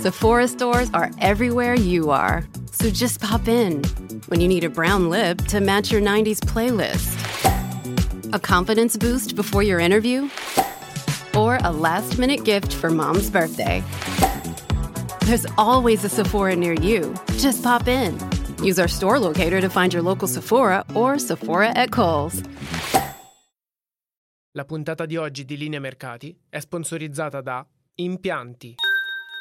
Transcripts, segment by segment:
Sephora stores are everywhere you are. So just pop in. When you need a brown lip to match your 90s playlist, a confidence boost before your interview, or a last minute gift for mom's birthday. There's always a Sephora near you. Just pop in. Use our store locator to find your local Sephora or Sephora at Kohl's. La puntata di oggi di Linea Mercati è sponsorizzata da Impianti.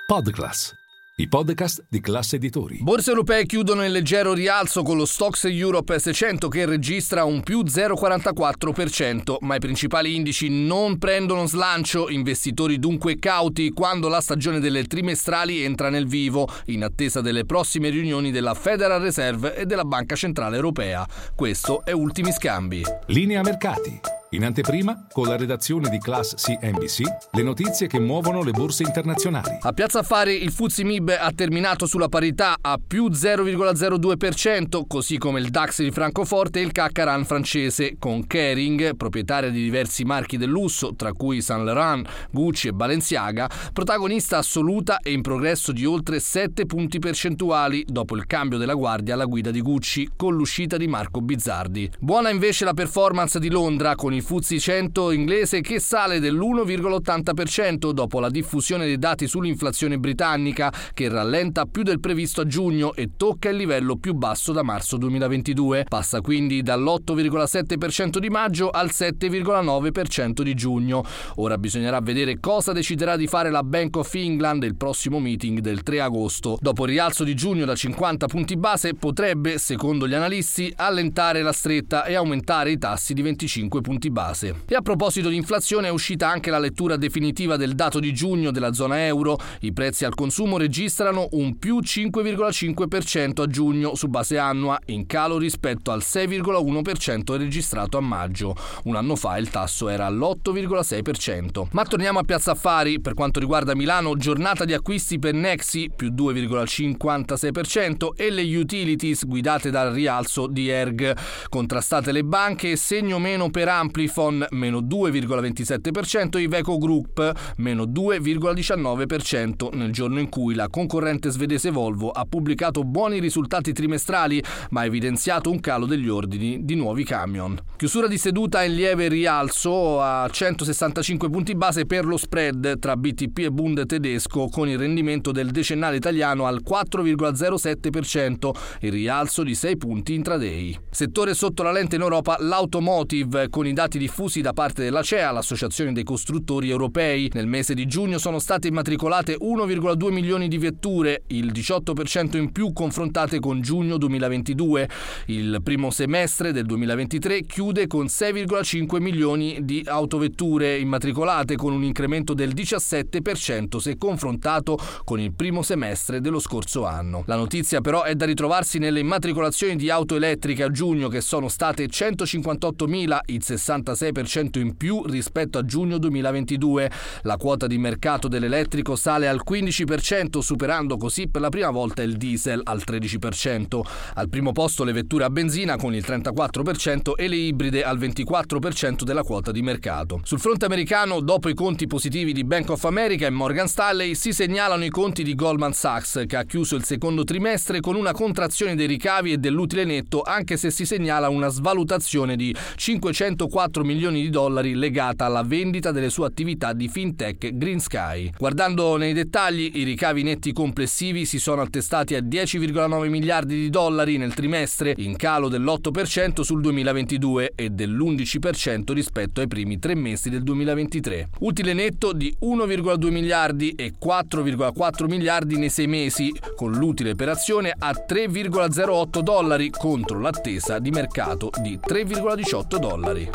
Podclass, i podcast di classe editori. Borse europee chiudono in leggero rialzo con lo Stox Europe 600 che registra un più 0,44%, ma i principali indici non prendono slancio, investitori dunque cauti quando la stagione delle trimestrali entra nel vivo, in attesa delle prossime riunioni della Federal Reserve e della Banca Centrale Europea. Questo è Ultimi Scambi. Linea Mercati. In anteprima, con la redazione di Class CNBC, le notizie che muovono le borse internazionali. A Piazza Affari il Fuzzi Mib ha terminato sulla parità a più 0,02%, così come il DAX di Francoforte e il Caccaran francese, con Kering, proprietaria di diversi marchi del lusso, tra cui Saint Laurent, Gucci e Balenciaga, protagonista assoluta e in progresso di oltre 7 punti percentuali dopo il cambio della guardia alla guida di Gucci con l'uscita di Marco Bizzardi. Buona invece la performance di Londra con il il Fuzzi 100 inglese che sale dell'1,80% dopo la diffusione dei dati sull'inflazione britannica che rallenta più del previsto a giugno e tocca il livello più basso da marzo 2022. Passa quindi dall'8,7% di maggio al 7,9% di giugno. Ora bisognerà vedere cosa deciderà di fare la Bank of England il prossimo meeting del 3 agosto. Dopo il rialzo di giugno da 50 punti base potrebbe, secondo gli analisti, allentare la stretta e aumentare i tassi di 25 punti punti base. E a proposito di inflazione è uscita anche la lettura definitiva del dato di giugno della zona euro. I prezzi al consumo registrano un più 5,5% a giugno su base annua, in calo rispetto al 6,1% registrato a maggio. Un anno fa il tasso era all'8,6%. Ma torniamo a Piazza Affari. Per quanto riguarda Milano, giornata di acquisti per Nexi più 2,56% e le utilities guidate dal rialzo di Erg. Contrastate le banche segno meno per Ampli Amplifon meno 2,27%, Iveco Group meno 2,19% nel giorno in cui la concorrente svedese Volvo ha pubblicato buoni risultati trimestrali ma ha evidenziato un calo degli ordini di nuovi camion. Chiusura di seduta in lieve rialzo a 165 punti base per lo spread tra BTP e Bund tedesco con il rendimento del decennale italiano al 4,07%, il rialzo di 6 punti intraday. Settore sotto la lente in Europa l'automotive con i dati diffusi da parte della CEA, l'Associazione dei Costruttori Europei. Nel mese di giugno sono state immatricolate 1,2 milioni di vetture, il 18% in più confrontate con giugno 2022. Il primo semestre del 2023 chiude con 6,5 milioni di autovetture immatricolate, con un incremento del 17% se confrontato con il primo semestre dello scorso anno. La notizia però è da ritrovarsi nelle immatricolazioni di auto elettriche a giugno che sono state 158.000, il 60 66% in più rispetto a giugno 2022. La quota di mercato dell'elettrico sale al 15%, superando così per la prima volta il diesel al 13%. Al primo posto le vetture a benzina con il 34% e le ibride al 24% della quota di mercato. Sul fronte americano, dopo i conti positivi di Bank of America e Morgan Stanley, si segnalano i conti di Goldman Sachs, che ha chiuso il secondo trimestre con una contrazione dei ricavi e dell'utile netto, anche se si segnala una svalutazione di 540 4 milioni di dollari legata alla vendita delle sue attività di fintech Green Sky. Guardando nei dettagli, i ricavi netti complessivi si sono attestati a 10,9 miliardi di dollari nel trimestre, in calo dell'8% sul 2022 e dell'11% rispetto ai primi tre mesi del 2023. Utile netto di 1,2 miliardi e 4,4 miliardi nei sei mesi, con l'utile per azione a 3,08 dollari contro l'attesa di mercato di 3,18 dollari.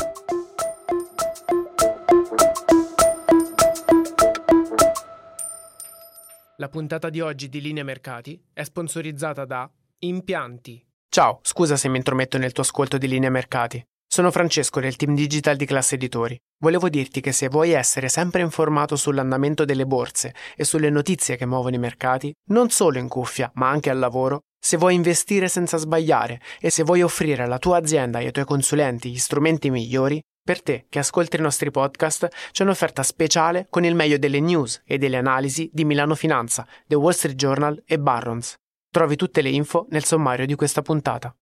La puntata di oggi di Linea Mercati è sponsorizzata da Impianti. Ciao, scusa se mi intrometto nel tuo ascolto di Linea Mercati. Sono Francesco del team digital di Classe Editori. Volevo dirti che se vuoi essere sempre informato sull'andamento delle borse e sulle notizie che muovono i mercati, non solo in cuffia, ma anche al lavoro, se vuoi investire senza sbagliare e se vuoi offrire alla tua azienda e ai tuoi consulenti gli strumenti migliori, Per te che ascolti i nostri podcast c'è un'offerta speciale con il meglio delle news e delle analisi di Milano Finanza, The Wall Street Journal e Barrons. Trovi tutte le info nel sommario di questa puntata.